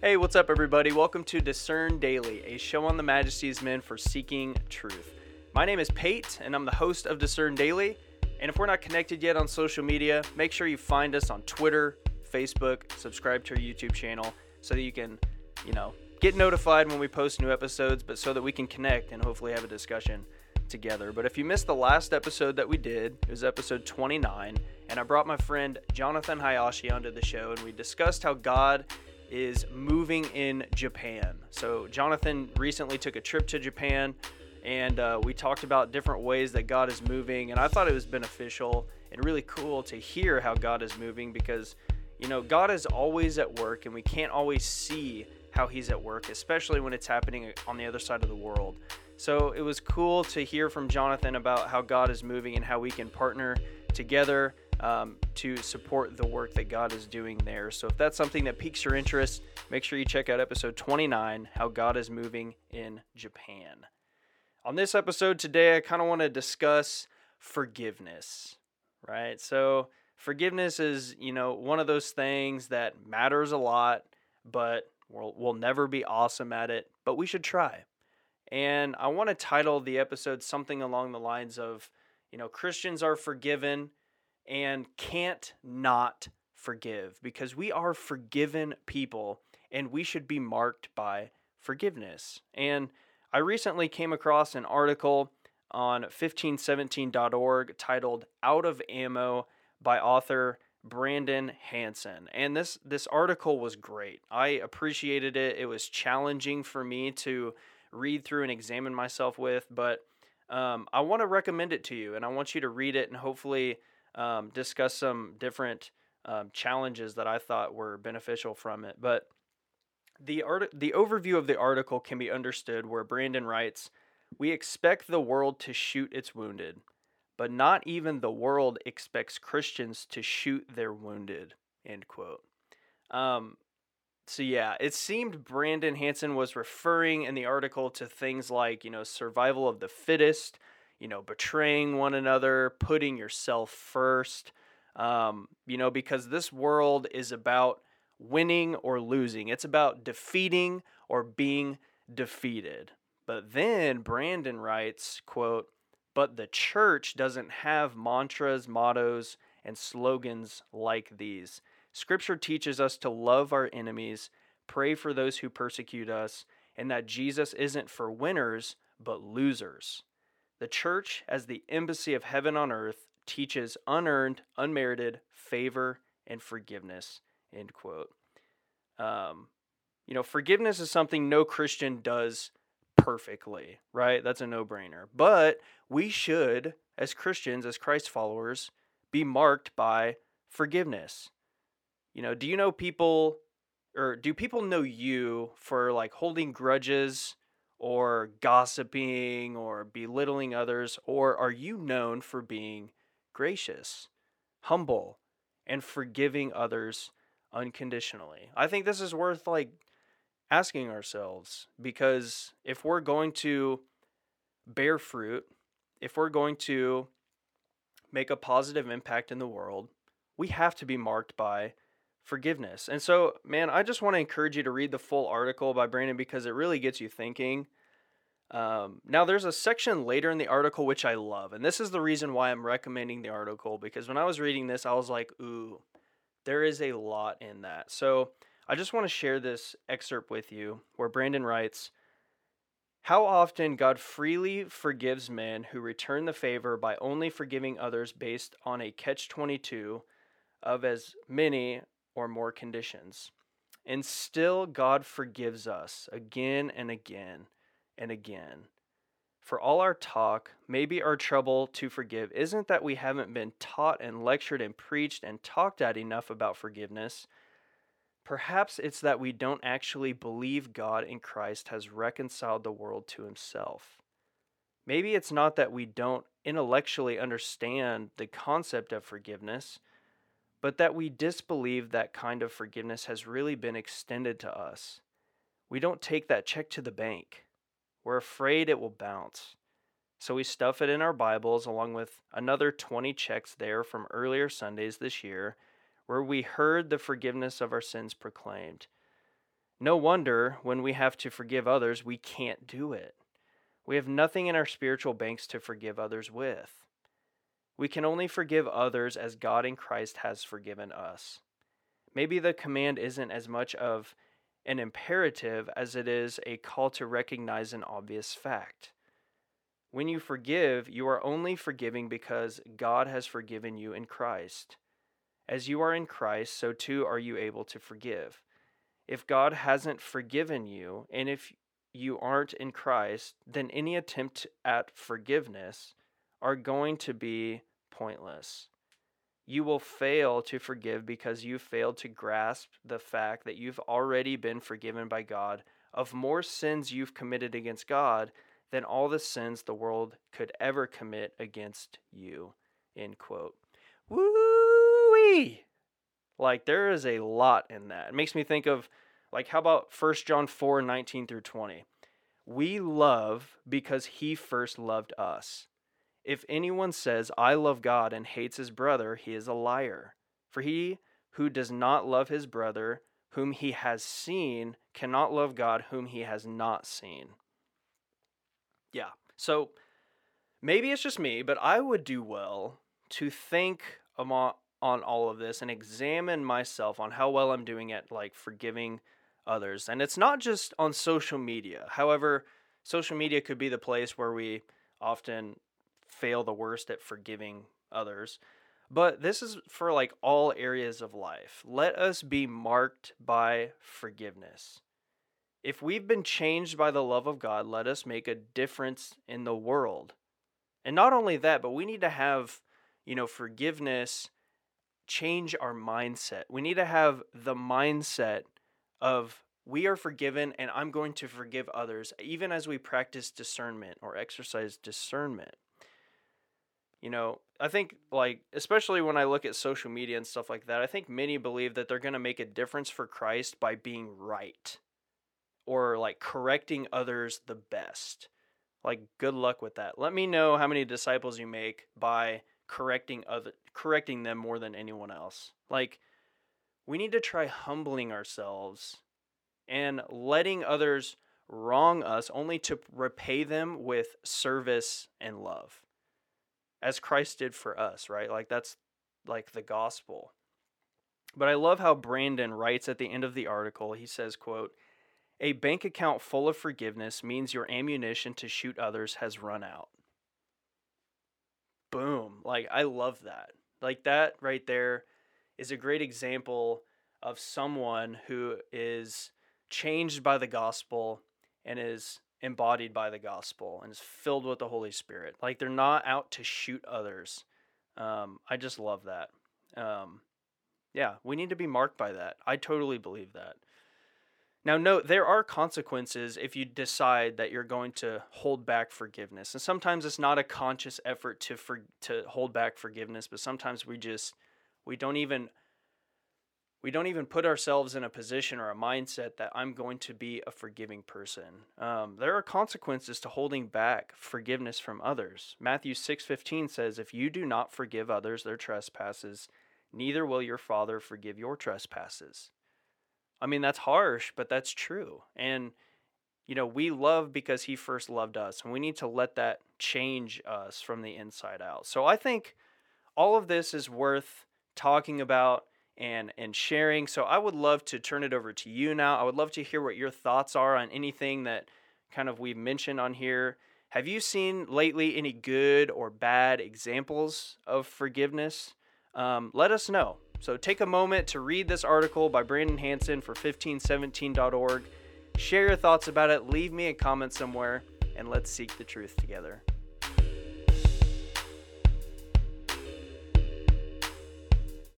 Hey, what's up, everybody? Welcome to Discern Daily, a show on the Majesty's Men for seeking truth. My name is Pate, and I'm the host of Discern Daily. And if we're not connected yet on social media, make sure you find us on Twitter, Facebook, subscribe to our YouTube channel so that you can, you know, get notified when we post new episodes, but so that we can connect and hopefully have a discussion together. But if you missed the last episode that we did, it was episode 29, and I brought my friend Jonathan Hayashi onto the show, and we discussed how God is moving in Japan. So, Jonathan recently took a trip to Japan, and uh, we talked about different ways that God is moving. And I thought it was beneficial and really cool to hear how God is moving because, you know, God is always at work, and we can't always see how He's at work, especially when it's happening on the other side of the world. So, it was cool to hear from Jonathan about how God is moving and how we can partner together um, to support the work that God is doing there. So if that's something that piques your interest, make sure you check out episode 29 How God is Moving in Japan. On this episode today, I kind of want to discuss forgiveness, right? So, forgiveness is, you know, one of those things that matters a lot, but we'll, we'll never be awesome at it, but we should try. And I want to title the episode something along the lines of, you know, Christians are forgiven and can't not forgive because we are forgiven people and we should be marked by forgiveness. And I recently came across an article on 1517.org titled Out of Ammo by author Brandon Hansen. And this this article was great. I appreciated it. It was challenging for me to read through and examine myself with, but um, I want to recommend it to you and I want you to read it and hopefully um, discuss some different um, challenges that I thought were beneficial from it. But the art- the overview of the article can be understood where Brandon writes, "We expect the world to shoot its wounded, but not even the world expects Christians to shoot their wounded." End quote. Um, so yeah, it seemed Brandon Hansen was referring in the article to things like you know survival of the fittest you know, betraying one another, putting yourself first. Um, you know, because this world is about winning or losing. It's about defeating or being defeated. But then Brandon writes, quote, but the church doesn't have mantras, mottos, and slogans like these. Scripture teaches us to love our enemies, pray for those who persecute us, and that Jesus isn't for winners, but losers. The church, as the embassy of heaven on earth, teaches unearned, unmerited favor and forgiveness. End quote. Um, you know, forgiveness is something no Christian does perfectly, right? That's a no brainer. But we should, as Christians, as Christ followers, be marked by forgiveness. You know, do you know people, or do people know you for like holding grudges or gossiping or belittling others? Or are you known for being gracious, humble, and forgiving others unconditionally? I think this is worth like asking ourselves because if we're going to bear fruit, if we're going to make a positive impact in the world, we have to be marked by forgiveness. And so, man, I just want to encourage you to read the full article by Brandon because it really gets you thinking. Um, now, there's a section later in the article which I love, and this is the reason why I'm recommending the article because when I was reading this, I was like, ooh, there is a lot in that. So, I just want to share this excerpt with you where Brandon writes, how often God freely forgives men who return the favor by only forgiving others based on a catch 22 of as many or more conditions. And still, God forgives us again and again and again. For all our talk, maybe our trouble to forgive isn't that we haven't been taught and lectured and preached and talked at enough about forgiveness. Perhaps it's that we don't actually believe God in Christ has reconciled the world to himself. Maybe it's not that we don't intellectually understand the concept of forgiveness but that we disbelieve that kind of forgiveness has really been extended to us. We don't take that check to the bank. We're afraid it will bounce. So we stuff it in our Bibles along with another 20 checks there from earlier Sundays this year where we heard the forgiveness of our sins proclaimed. No wonder when we have to forgive others, we can't do it. We have nothing in our spiritual banks to forgive others with. We can only forgive others as God in Christ has forgiven us. Maybe the command isn't as much of an imperative as it is a call to recognize an obvious fact. When you forgive, you are only forgiving because God has forgiven you in Christ. As you are in Christ, so too are you able to forgive. If God hasn't forgiven you, and if you aren't in Christ, then any attempt at forgiveness are going to be pointless. You will fail to forgive because you failed to grasp the fact that you've already been forgiven by God of more sins you've committed against God than all the sins the world could ever commit against you. End quote. Woo wee! Like there is a lot in that. It makes me think of like how about 1 John 4, 19 through 20? We love because he first loved us. If anyone says, I love God and hates his brother, he is a liar. For he who does not love his brother, whom he has seen, cannot love God, whom he has not seen. Yeah, so maybe it's just me, but I would do well to think on all of this and examine myself on how well I'm doing at like forgiving others. And it's not just on social media. However, social media could be the place where we often fail the worst at forgiving others. But this is for like all areas of life. Let us be marked by forgiveness. If we've been changed by the love of God, let us make a difference in the world. And not only that, but we need to have, you know, forgiveness change our mindset. We need to have the mindset of we are forgiven and I'm going to forgive others, even as we practice discernment or exercise discernment. You know, I think like especially when I look at social media and stuff like that, I think many believe that they're going to make a difference for Christ by being right or like correcting others the best. Like good luck with that. Let me know how many disciples you make by correcting other correcting them more than anyone else. Like we need to try humbling ourselves and letting others wrong us only to repay them with service and love as Christ did for us, right? Like that's like the gospel. But I love how Brandon writes at the end of the article. He says, quote, "A bank account full of forgiveness means your ammunition to shoot others has run out." Boom. Like I love that. Like that right there is a great example of someone who is changed by the gospel and is embodied by the gospel and is filled with the Holy Spirit. Like they're not out to shoot others. Um, I just love that. Um, yeah, we need to be marked by that. I totally believe that. Now, note there are consequences if you decide that you're going to hold back forgiveness, and sometimes it's not a conscious effort to for, to hold back forgiveness, but sometimes we just we don't even we don't even put ourselves in a position or a mindset that I'm going to be a forgiving person. Um, there are consequences to holding back forgiveness from others. Matthew 6:15 says, "If you do not forgive others their trespasses, neither will your Father forgive your trespasses." I mean, that's harsh, but that's true. And you know, we love because he first loved us, and we need to let that change us from the inside out. So I think all of this is worth talking about and and sharing. So I would love to turn it over to you now. I would love to hear what your thoughts are on anything that kind of we've mentioned on here. Have you seen lately any good or bad examples of forgiveness? Um, let us know. So take a moment to read this article by Brandon Hanson for 1517.org. Share your thoughts about it, leave me a comment somewhere, and let's seek the truth together.